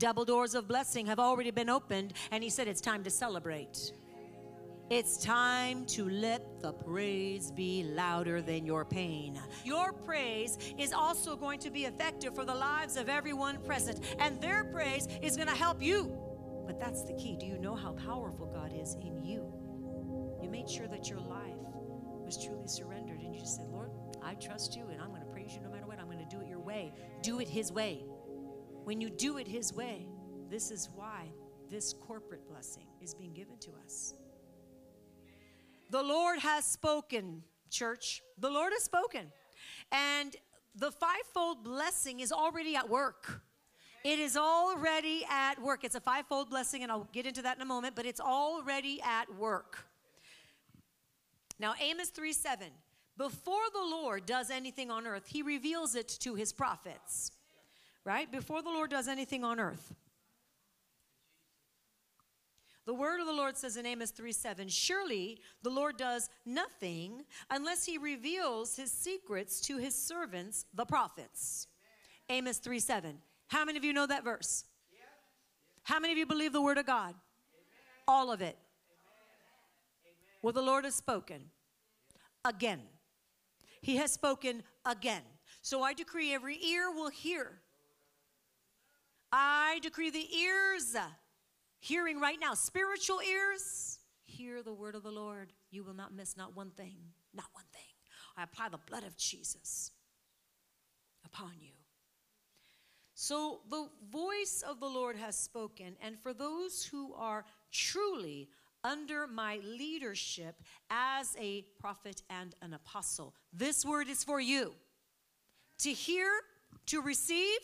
Double doors of blessing have already been opened, and He said it's time to celebrate. It's time to let the praise be louder than your pain. Your praise is also going to be effective for the lives of everyone present, and their praise is going to help you. But that's the key. Do you know how powerful God is in you? You made sure that your life was truly surrendered, and you just said, Lord, I trust you, and I'm going to praise you no matter what. I'm going to do it your way. Do it His way. When you do it His way, this is why this corporate blessing is being given to us. The Lord has spoken, church. The Lord has spoken. And the fivefold blessing is already at work. It is already at work. It's a fivefold blessing, and I'll get into that in a moment, but it's already at work. Now, Amos 3 7. Before the Lord does anything on earth, he reveals it to his prophets. Right? Before the Lord does anything on earth, the word of the Lord says in Amos 3 7, Surely the Lord does nothing unless he reveals his secrets to his servants, the prophets. Amen. Amos 3 7. How many of you know that verse? How many of you believe the word of God? Amen. All of it. Well, the Lord has spoken again. He has spoken again. So I decree every ear will hear. I decree the ears hearing right now, spiritual ears, hear the word of the Lord. You will not miss not one thing, not one thing. I apply the blood of Jesus upon you. So the voice of the Lord has spoken, and for those who are truly under my leadership as a prophet and an apostle, this word is for you to hear, to receive,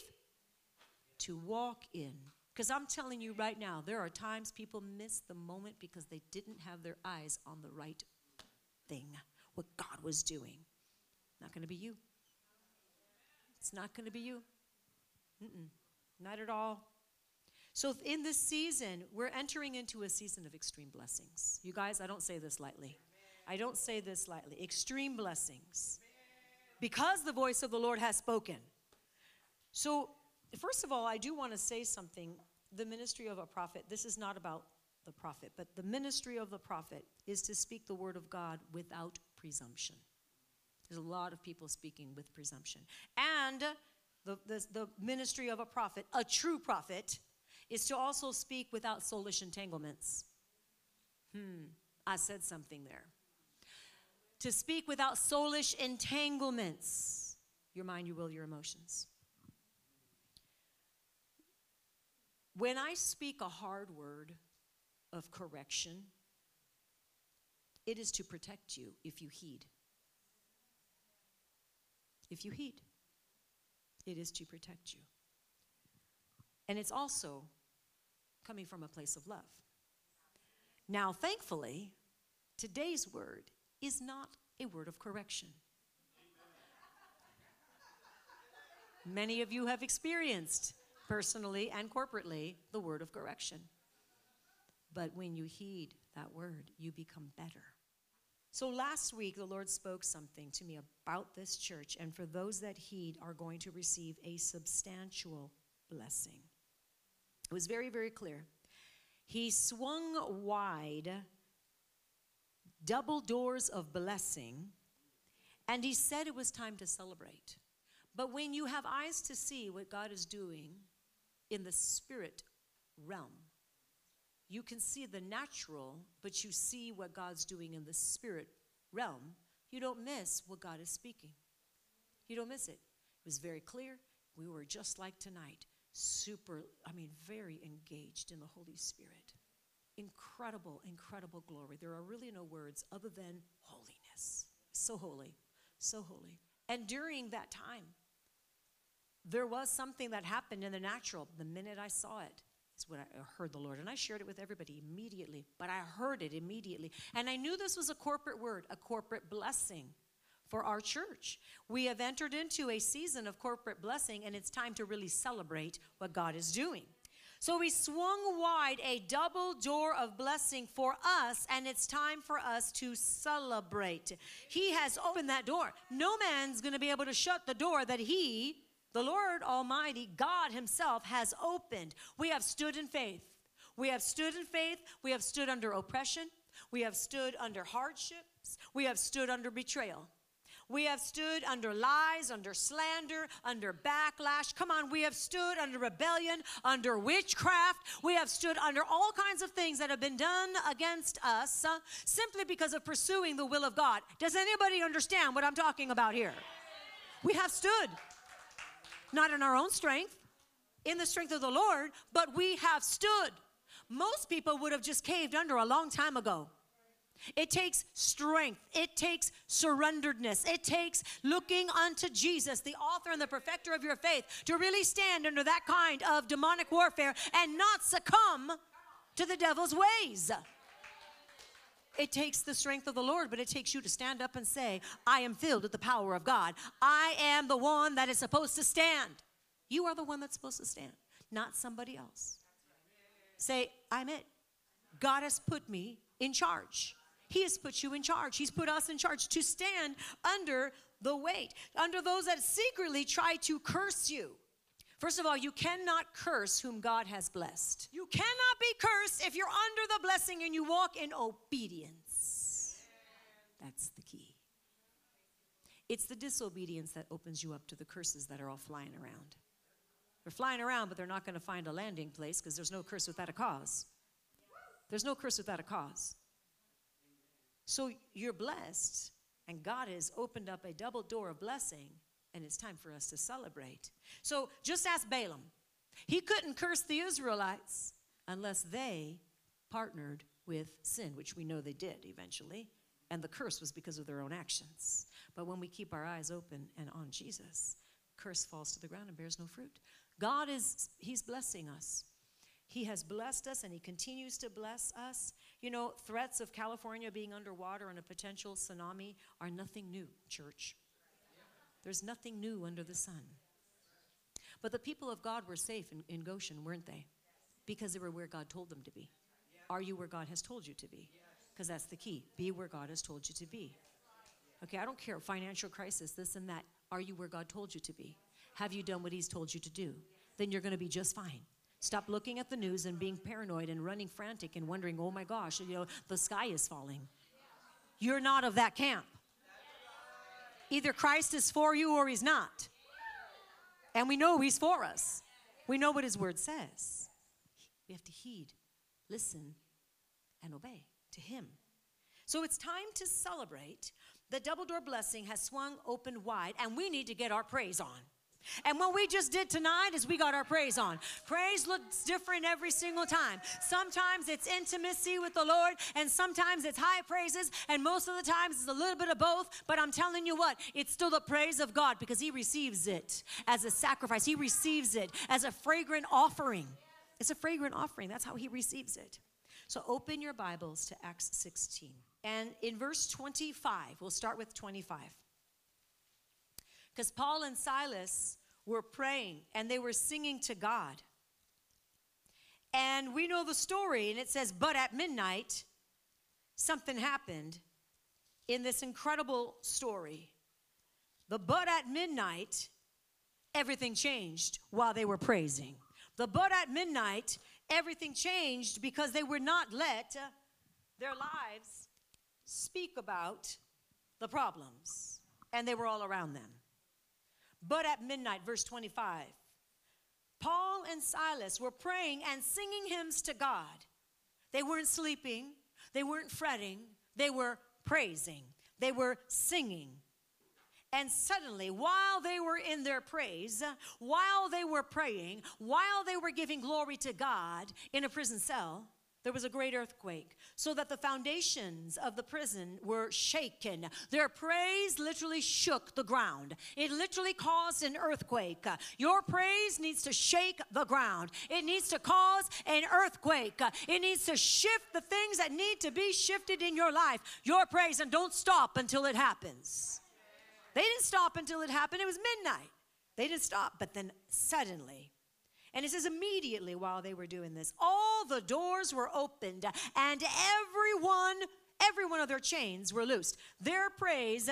to walk in because I'm telling you right now, there are times people miss the moment because they didn't have their eyes on the right thing, what God was doing. Not going to be you. It's not going to be you. Mm-mm, not at all. So, in this season, we're entering into a season of extreme blessings. You guys, I don't say this lightly. I don't say this lightly. Extreme blessings. Because the voice of the Lord has spoken. So, First of all, I do want to say something. The ministry of a prophet, this is not about the prophet, but the ministry of the prophet is to speak the word of God without presumption. There's a lot of people speaking with presumption. And the, the, the ministry of a prophet, a true prophet, is to also speak without soulish entanglements. Hmm, I said something there. To speak without soulish entanglements. Your mind, your will, your emotions. When I speak a hard word of correction, it is to protect you if you heed. If you heed, it is to protect you. And it's also coming from a place of love. Now, thankfully, today's word is not a word of correction. Many of you have experienced personally and corporately, the word of correction. But when you heed that word, you become better. So last week, the Lord spoke something to me about this church, and for those that heed are going to receive a substantial blessing. It was very, very clear. He swung wide double doors of blessing, and he said it was time to celebrate. But when you have eyes to see what God is doing, in the spirit realm. You can see the natural, but you see what God's doing in the spirit realm. You don't miss what God is speaking. You don't miss it. It was very clear. We were just like tonight, super, I mean, very engaged in the Holy Spirit. Incredible, incredible glory. There are really no words other than holiness. So holy, so holy. And during that time, there was something that happened in the natural. The minute I saw it, is when I heard the Lord. And I shared it with everybody immediately, but I heard it immediately. And I knew this was a corporate word, a corporate blessing for our church. We have entered into a season of corporate blessing, and it's time to really celebrate what God is doing. So we swung wide a double door of blessing for us, and it's time for us to celebrate. He has opened that door. No man's going to be able to shut the door that He the Lord Almighty, God Himself, has opened. We have stood in faith. We have stood in faith. We have stood under oppression. We have stood under hardships. We have stood under betrayal. We have stood under lies, under slander, under backlash. Come on, we have stood under rebellion, under witchcraft. We have stood under all kinds of things that have been done against us uh, simply because of pursuing the will of God. Does anybody understand what I'm talking about here? We have stood, not in our own strength, in the strength of the Lord, but we have stood. Most people would have just caved under a long time ago. It takes strength. It takes surrenderedness. It takes looking unto Jesus, the author and the perfecter of your faith, to really stand under that kind of demonic warfare and not succumb to the devil's ways. It takes the strength of the Lord, but it takes you to stand up and say, I am filled with the power of God. I am the one that is supposed to stand. You are the one that's supposed to stand, not somebody else. Say, I'm it. God has put me in charge. He has put you in charge. He's put us in charge to stand under the weight, under those that secretly try to curse you. First of all, you cannot curse whom God has blessed. You cannot be cursed if you're under the blessing and you walk in obedience. That's the key. It's the disobedience that opens you up to the curses that are all flying around. They're flying around, but they're not going to find a landing place because there's no curse without a cause. There's no curse without a cause. So you're blessed, and God has opened up a double door of blessing, and it's time for us to celebrate. So just ask Balaam. He couldn't curse the Israelites unless they partnered with sin, which we know they did eventually. And the curse was because of their own actions. But when we keep our eyes open and on Jesus, curse falls to the ground and bears no fruit. God is, He's blessing us. He has blessed us and He continues to bless us. You know, threats of California being underwater and a potential tsunami are nothing new, church. There's nothing new under the sun. But the people of God were safe in, in Goshen, weren't they? Because they were where God told them to be. Are you where God has told you to be? Because that's the key. Be where God has told you to be. Okay, I don't care. Financial crisis, this and that. Are you where God told you to be? Have you done what He's told you to do? Then you're going to be just fine. Stop looking at the news and being paranoid and running frantic and wondering, oh my gosh, you know, the sky is falling. You're not of that camp. Either Christ is for you or he's not. And we know he's for us. We know what his word says. We have to heed, listen, and obey to him. So it's time to celebrate. The double door blessing has swung open wide, and we need to get our praise on. And what we just did tonight is we got our praise on. Praise looks different every single time. Sometimes it's intimacy with the Lord, and sometimes it's high praises, and most of the times it's a little bit of both. But I'm telling you what, it's still the praise of God because He receives it as a sacrifice, He receives it as a fragrant offering. It's a fragrant offering. That's how He receives it. So open your Bibles to Acts 16. And in verse 25, we'll start with 25. Because Paul and Silas were praying and they were singing to God. And we know the story, and it says, But at midnight, something happened in this incredible story. The but at midnight, everything changed while they were praising. The but at midnight, everything changed because they were not let their lives speak about the problems, and they were all around them. But at midnight, verse 25, Paul and Silas were praying and singing hymns to God. They weren't sleeping, they weren't fretting, they were praising, they were singing. And suddenly, while they were in their praise, while they were praying, while they were giving glory to God in a prison cell, there was a great earthquake, so that the foundations of the prison were shaken. Their praise literally shook the ground. It literally caused an earthquake. Your praise needs to shake the ground, it needs to cause an earthquake. It needs to shift the things that need to be shifted in your life. Your praise, and don't stop until it happens. They didn't stop until it happened, it was midnight. They didn't stop, but then suddenly, and it says, immediately while they were doing this, all the doors were opened and everyone, every one of their chains were loosed. Their praise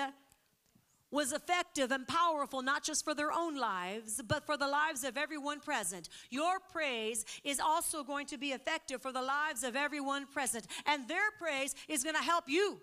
was effective and powerful, not just for their own lives, but for the lives of everyone present. Your praise is also going to be effective for the lives of everyone present, and their praise is going to help you.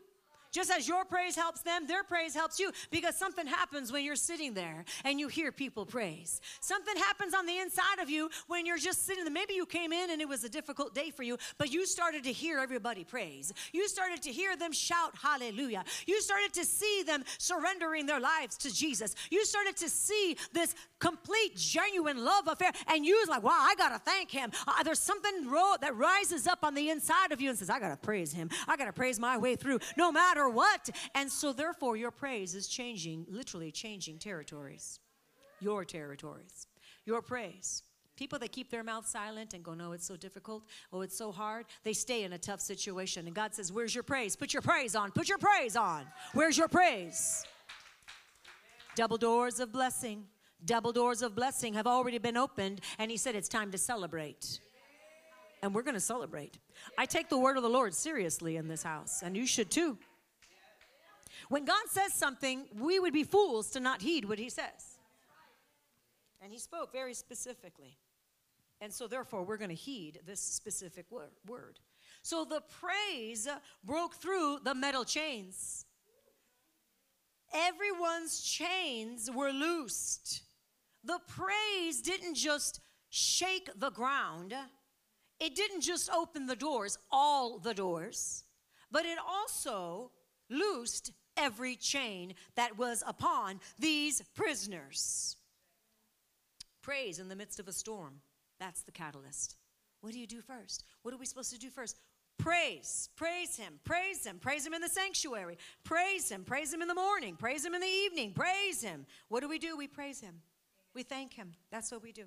Just as your praise helps them, their praise helps you because something happens when you're sitting there and you hear people praise. Something happens on the inside of you when you're just sitting there. Maybe you came in and it was a difficult day for you, but you started to hear everybody praise. You started to hear them shout hallelujah. You started to see them surrendering their lives to Jesus. You started to see this complete, genuine love affair, and you was like, wow, I gotta thank him. Uh, there's something ro- that rises up on the inside of you and says, I gotta praise him. I gotta praise my way through, no matter matter what. And so, therefore, your praise is changing, literally changing territories. Your territories. Your praise. People that keep their mouth silent and go, No, it's so difficult. Oh, it's so hard. They stay in a tough situation. And God says, Where's your praise? Put your praise on. Put your praise on. Where's your praise? Double doors of blessing. Double doors of blessing have already been opened. And He said, It's time to celebrate. And we're going to celebrate. I take the word of the Lord seriously in this house, and you should too. When God says something, we would be fools to not heed what He says. And He spoke very specifically. And so, therefore, we're going to heed this specific word. So the praise broke through the metal chains. Everyone's chains were loosed. The praise didn't just shake the ground, it didn't just open the doors, all the doors, but it also loosed every chain that was upon these prisoners. Praise in the midst of a storm. That's the catalyst. What do you do first? What are we supposed to do first? Praise, praise Him, praise Him, praise Him in the sanctuary, praise Him, praise Him in the morning, praise Him in the evening, praise Him. What do we do? We praise Him, we thank Him. That's what we do.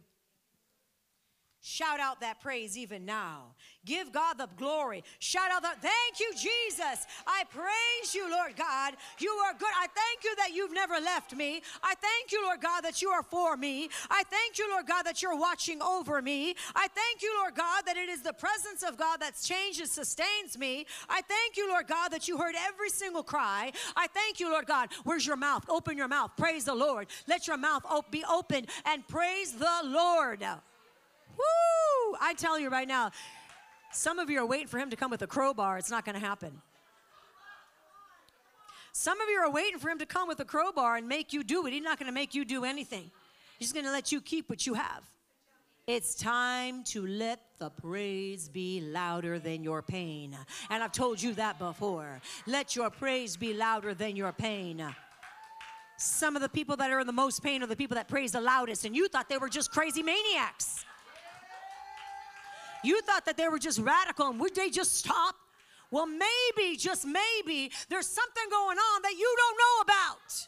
Shout out that praise even now. Give God the glory. Shout out that, thank you, Jesus. I praise you, Lord God. You are good. I thank you that you've never left me. I thank you, Lord God, that you are for me. I thank you, Lord God, that you're watching over me. I thank you, Lord God, that it is the presence of God that changes, sustains me. I thank you, Lord God, that you heard every single cry. I thank you, Lord God. Where's your mouth? Open your mouth. Praise the Lord. Let your mouth be open and praise the Lord. Woo! I tell you right now, some of you are waiting for him to come with a crowbar. It's not going to happen. Some of you are waiting for him to come with a crowbar and make you do it. He's not going to make you do anything. He's going to let you keep what you have. It's time to let the praise be louder than your pain. And I've told you that before. Let your praise be louder than your pain. Some of the people that are in the most pain are the people that praise the loudest, and you thought they were just crazy maniacs. You thought that they were just radical and would they just stop? Well, maybe, just maybe, there's something going on that you don't know about.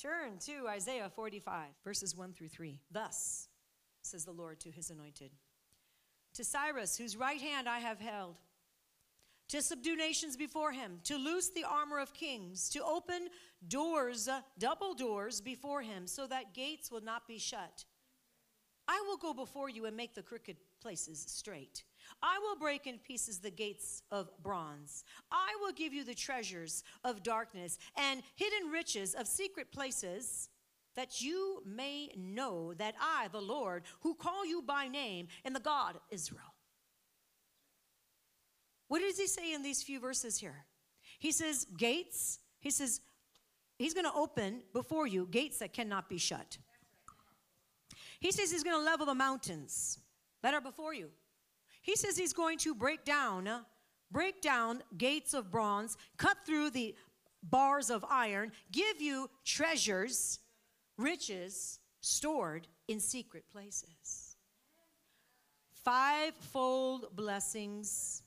Turn to Isaiah 45, verses 1 through 3. Thus says the Lord to his anointed, to Cyrus, whose right hand I have held, to subdue nations before him, to loose the armor of kings, to open doors, uh, double doors before him, so that gates will not be shut. I will go before you and make the crooked places straight. I will break in pieces the gates of bronze. I will give you the treasures of darkness and hidden riches of secret places, that you may know that I, the Lord, who call you by name, am the God Israel. What does he say in these few verses here? He says, Gates, he says, he's going to open before you gates that cannot be shut. He says he's going to level the mountains that are before you. He says he's going to break down, uh, break down gates of bronze, cut through the bars of iron, give you treasures, riches stored in secret places. Fivefold blessings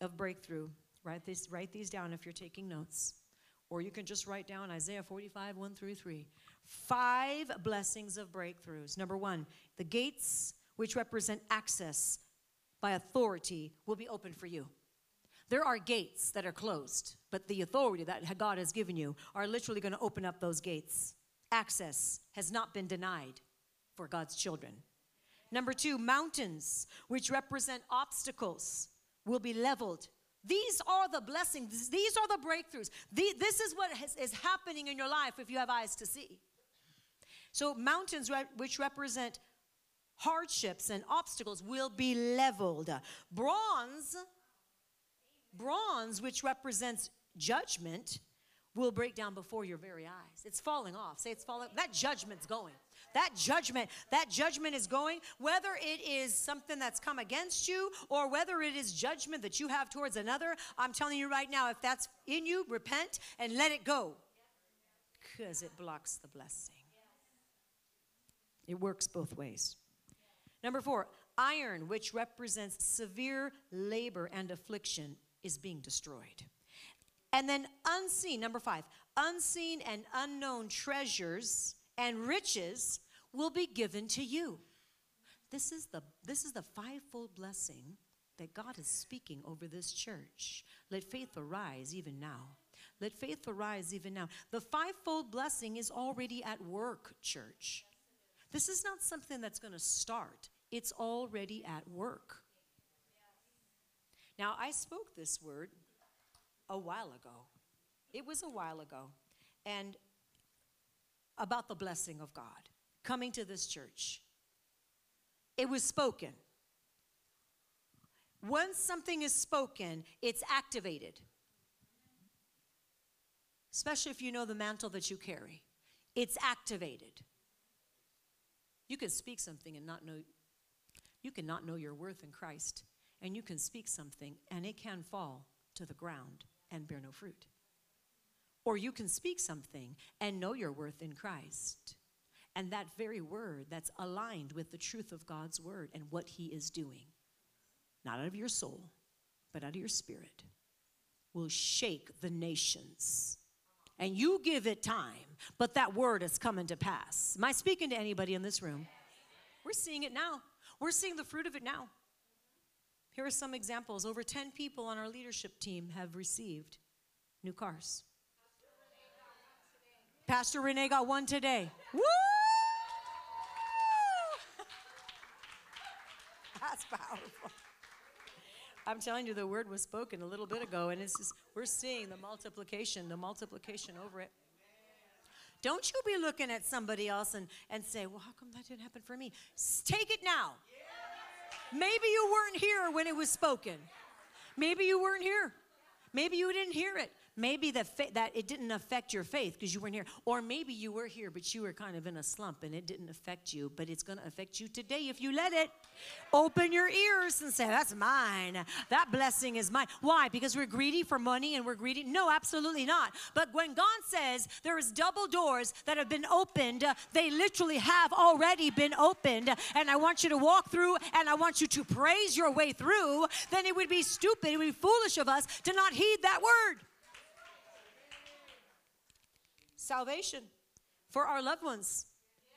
of breakthrough. Write, this, write these down if you're taking notes. Or you can just write down Isaiah 45, 1 through 3. Five blessings of breakthroughs. Number one, the gates which represent access by authority, will be open for you. There are gates that are closed, but the authority that God has given you are literally going to open up those gates. Access has not been denied for God's children. Number two, mountains, which represent obstacles, will be leveled These are the blessings. These are the breakthroughs. This is what is happening in your life if you have eyes to see. So, mountains, which represent hardships and obstacles, will be leveled. Bronze, bronze, which represents judgment, will break down before your very eyes. It's falling off. Say it's falling. That judgment's going. That judgment, that judgment is going, whether it is something that's come against you or whether it is judgment that you have towards another. I'm telling you right now, if that's in you, repent and let it go because it blocks the blessing. It works both ways. Number four, iron, which represents severe labor and affliction, is being destroyed. And then unseen, number five, unseen and unknown treasures and riches will be given to you. This is the this is the fivefold blessing that God is speaking over this church. Let faith arise even now. Let faith arise even now. The fivefold blessing is already at work, church. This is not something that's going to start. It's already at work. Now, I spoke this word a while ago. It was a while ago. And about the blessing of God coming to this church. It was spoken. Once something is spoken, it's activated. Especially if you know the mantle that you carry, it's activated. You can speak something and not know, you cannot know your worth in Christ, and you can speak something and it can fall to the ground and bear no fruit. Or you can speak something and know your worth in Christ. And that very word that's aligned with the truth of God's word and what He is doing, not out of your soul, but out of your spirit, will shake the nations. And you give it time, but that word is coming to pass. Am I speaking to anybody in this room? We're seeing it now. We're seeing the fruit of it now. Here are some examples. Over 10 people on our leadership team have received new cars. Pastor Renee got one today. Woo! That's powerful. I'm telling you, the word was spoken a little bit ago, and it's just, we're seeing the multiplication, the multiplication over it. Don't you be looking at somebody else and, and say, well, how come that didn't happen for me? Take it now. Maybe you weren't here when it was spoken. Maybe you weren't here. Maybe you didn't hear it. Maybe that, fa- that it didn't affect your faith because you weren't here. Or maybe you were here, but you were kind of in a slump and it didn't affect you, but it's going to affect you today if you let it. Open your ears and say, That's mine. That blessing is mine. Why? Because we're greedy for money and we're greedy? No, absolutely not. But when God says there is double doors that have been opened, they literally have already been opened. And I want you to walk through and I want you to praise your way through, then it would be stupid, it would be foolish of us to not heed that word salvation for our loved ones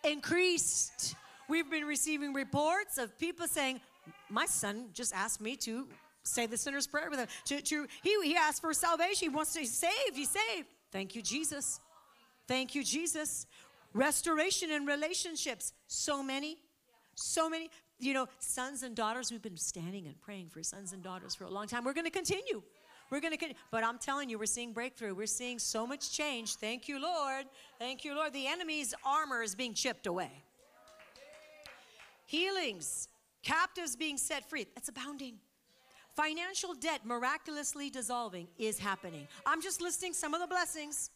increased. We've been receiving reports of people saying, My son just asked me to say the sinner's prayer with him. To, to, he, he asked for salvation. He wants to be saved. He's saved. Thank you, Jesus. Thank you, Jesus. Restoration in relationships. So many. So many. You know, sons and daughters, we've been standing and praying for sons and daughters for a long time. We're going to continue. We're going to, but I'm telling you, we're seeing breakthrough. We're seeing so much change. Thank you, Lord. Thank you, Lord. The enemy's armor is being chipped away. Healings, captives being set free. That's abounding. Financial debt miraculously dissolving is happening. I'm just listing some of the blessings.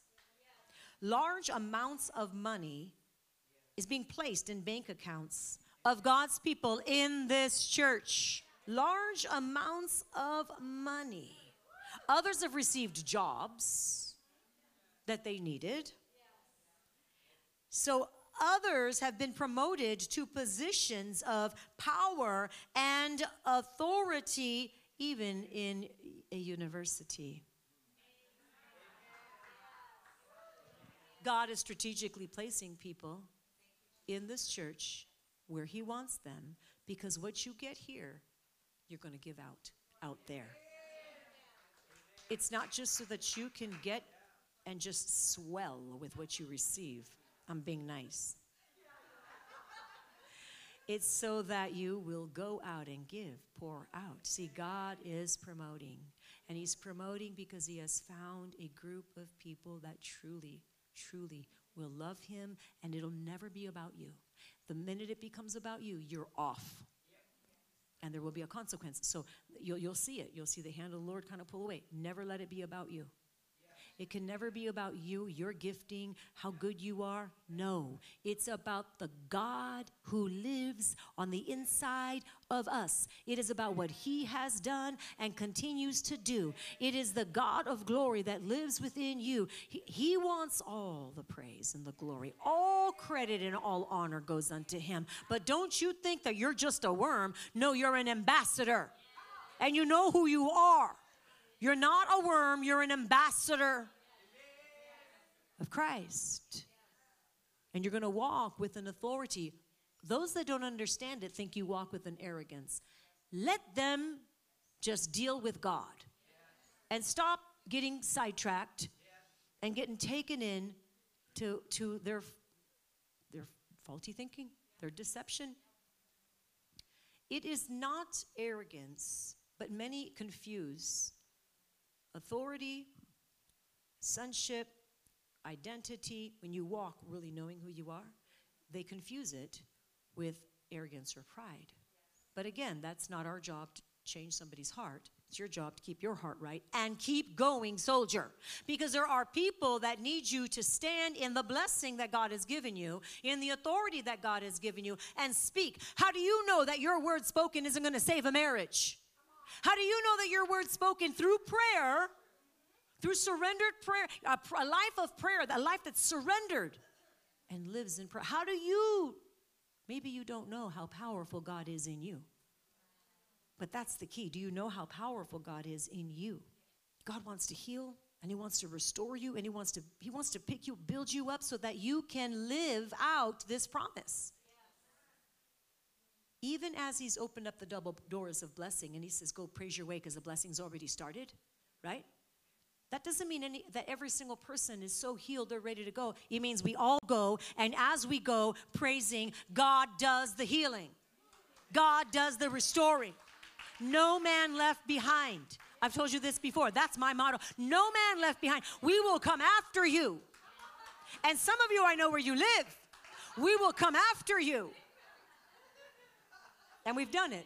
Large amounts of money is being placed in bank accounts of God's people in this church. Large amounts of money. Others have received jobs that they needed. So others have been promoted to positions of power and authority, even in a university. God is strategically placing people in this church where He wants them because what you get here, you're going to give out out there. It's not just so that you can get and just swell with what you receive. I'm being nice. It's so that you will go out and give, pour out. See, God is promoting. And He's promoting because He has found a group of people that truly, truly will love Him, and it'll never be about you. The minute it becomes about you, you're off. And there will be a consequence. So you'll, you'll see it. You'll see the hand of the Lord kind of pull away. Never let it be about you. It can never be about you, your gifting, how good you are. No, it's about the God who lives on the inside of us. It is about what He has done and continues to do. It is the God of glory that lives within you. He, he wants all the praise and the glory. All credit and all honor goes unto Him. But don't you think that you're just a worm. No, you're an ambassador. And you know who you are. You're not a worm, you're an ambassador of Christ. And you're going to walk with an authority. Those that don't understand it think you walk with an arrogance. Let them just deal with God and stop getting sidetracked and getting taken in to, to their, their faulty thinking, their deception. It is not arrogance, but many confuse authority, sonship, identity, when you walk really knowing who you are, they confuse it with arrogance or pride. But again, that's not our job to change somebody's heart. It's your job to keep your heart right and keep going, soldier. Because there are people that need you to stand in the blessing that God has given you, in the authority that God has given you, and speak. How do you know that your word spoken isn't going to save a marriage? How do you know that your word spoken through prayer, through surrendered prayer, a, a life of prayer, a life that's surrendered and lives in prayer? How do you? Maybe you don't know how powerful God is in you. But that's the key. Do you know how powerful God is in you? God wants to heal and he wants to restore you and he wants to he wants to pick you build you up so that you can live out this promise even as he's opened up the double doors of blessing and he says, Go praise your way because the blessing's already started, right? That doesn't mean any, that every single person is so healed they're ready to go. It means we all go, and as we go praising, God does the healing, God does the restoring. No man left behind. I've told you this before. That's my motto. No man left behind. We will come after you. And some of you, I know where you live. We will come after you. And we've done it.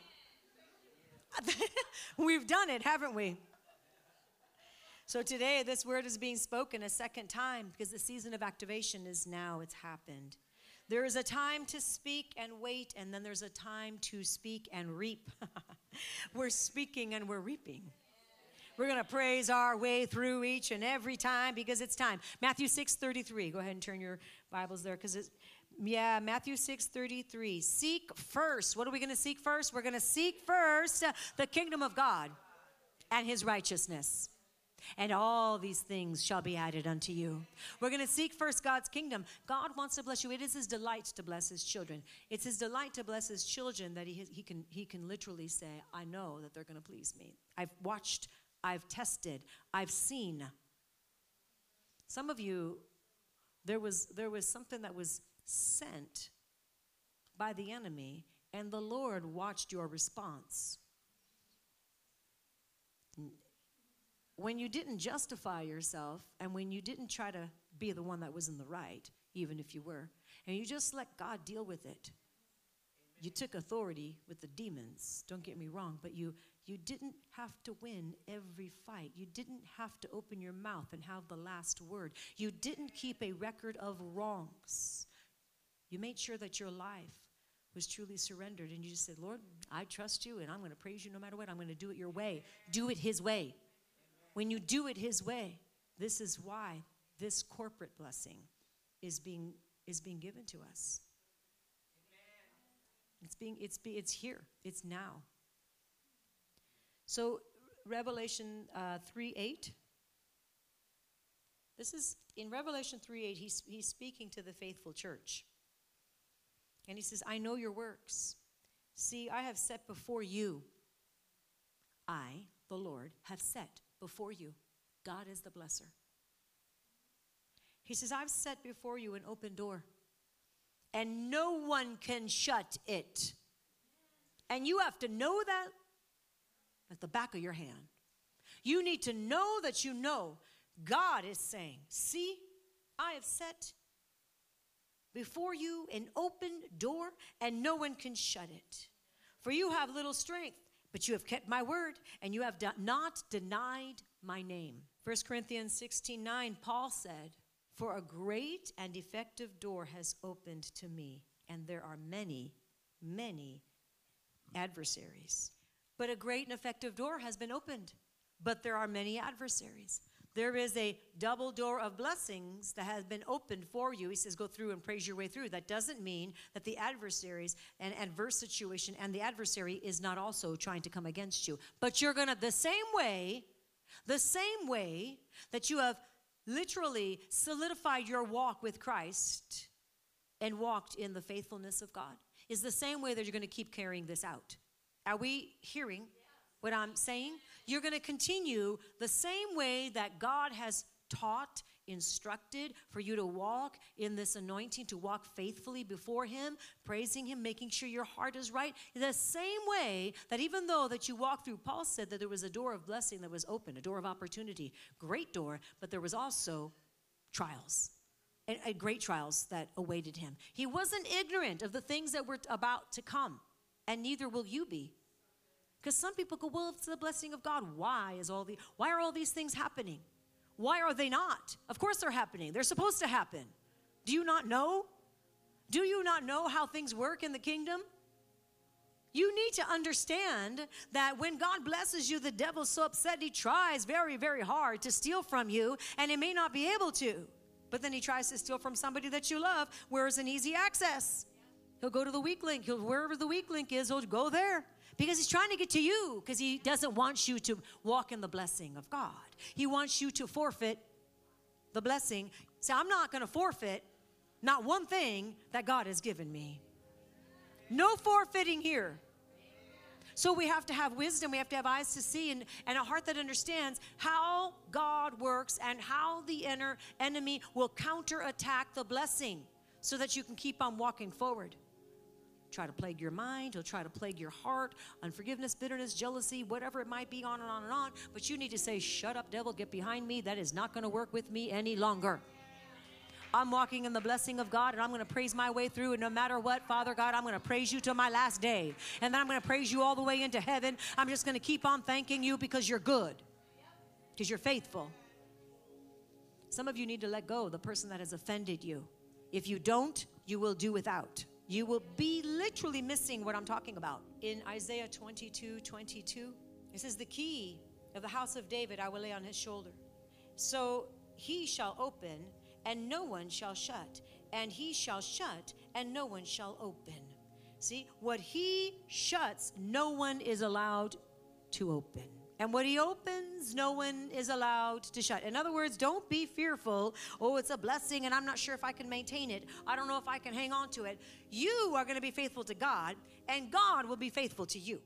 we've done it, haven't we? So today, this word is being spoken a second time because the season of activation is now, it's happened. There is a time to speak and wait, and then there's a time to speak and reap. we're speaking and we're reaping. We're going to praise our way through each and every time because it's time. Matthew 6 33. Go ahead and turn your Bibles there because it's yeah, Matthew 6 33. Seek first. What are we going to seek first? We're going to seek first the kingdom of God and his righteousness. And all these things shall be added unto you. We're going to seek first God's kingdom. God wants to bless you. It is his delight to bless his children. It's his delight to bless his children that he, he, can, he can literally say, I know that they're going to please me. I've watched, I've tested, I've seen. Some of you, there was, there was something that was sent by the enemy, and the Lord watched your response. When you didn't justify yourself, and when you didn't try to be the one that was in the right, even if you were, and you just let God deal with it. You took authority with the demons, don't get me wrong, but you you didn't have to win every fight. You didn't have to open your mouth and have the last word. You didn't keep a record of wrongs. You made sure that your life was truly surrendered and you just said, Lord, I trust you and I'm going to praise you no matter what. I'm going to do it your way. Do it His way. When you do it His way, this is why this corporate blessing is being, is being given to us. It's being it's be, it's here. It's now. So Revelation uh, 3 8. This is in Revelation 3 8, he's, he's speaking to the faithful church. And he says, I know your works. See, I have set before you, I, the Lord, have set before you. God is the blesser. He says, I've set before you an open door, and no one can shut it. And you have to know that at the back of your hand. You need to know that you know God is saying, See, I have set before you an open door, and no one can shut it. For you have little strength, but you have kept my word, and you have not denied my name. 1 Corinthians 16 9, Paul said, For a great and effective door has opened to me, and there are many, many adversaries. But a great and effective door has been opened, but there are many adversaries. There is a double door of blessings that has been opened for you. He says, go through and praise your way through. That doesn't mean that the adversaries and adverse situation and the adversary is not also trying to come against you. But you're going to, the same way, the same way that you have literally solidified your walk with Christ and walked in the faithfulness of God, is the same way that you're going to keep carrying this out. Are we hearing what I'm saying? You're going to continue the same way that God has taught, instructed for you to walk in this anointing, to walk faithfully before Him, praising Him, making sure your heart is right. The same way that even though that you walk through, Paul said that there was a door of blessing that was open, a door of opportunity, great door, but there was also trials. And, and great trials that awaited him. He wasn't ignorant of the things that were about to come, and neither will you be. Because some people go, well, it's the blessing of God. Why is all the why are all these things happening? Why are they not? Of course they're happening. They're supposed to happen. Do you not know? Do you not know how things work in the kingdom? You need to understand that when God blesses you, the devil's so upset he tries very, very hard to steal from you, and he may not be able to. But then he tries to steal from somebody that you love, where is an easy access. He'll go to the weak link. He'll wherever the weak link is, he'll go there because he's trying to get to you because he doesn't want you to walk in the blessing of God. He wants you to forfeit the blessing. Say, I'm not going to forfeit not one thing that God has given me. No forfeiting here. So we have to have wisdom, we have to have eyes to see, and, and a heart that understands how God works and how the inner enemy will counterattack the blessing so that you can keep on walking forward try to plague your mind, he'll try to plague your heart, unforgiveness, bitterness, jealousy, whatever it might be, on and on and on. But you need to say, Shut up, devil, get behind me. That is not going to work with me any longer. I'm walking in the blessing of God and I'm going to praise my way through. And no matter what, Father God, I'm going to praise you till my last day. And then I'm going to praise you all the way into heaven. I'm just going to keep on thanking you because you're good, because you're faithful. Some of you need to let go the person that has offended you. If you don't, you will do without you will be literally missing what I'm talking about. In Isaiah 22 22, it says, The key of the house of David I will lay on his shoulder. So he shall open, and no one shall shut, and he shall shut, and no one shall open. See, what he shuts, no one is allowed to open. And what he opens, no one is allowed to shut. In other words, don't be fearful. Oh, it's a blessing, and I'm not sure if I can maintain it. I don't know if I can hang on to it. You are going to be faithful to God, and God will be faithful to you.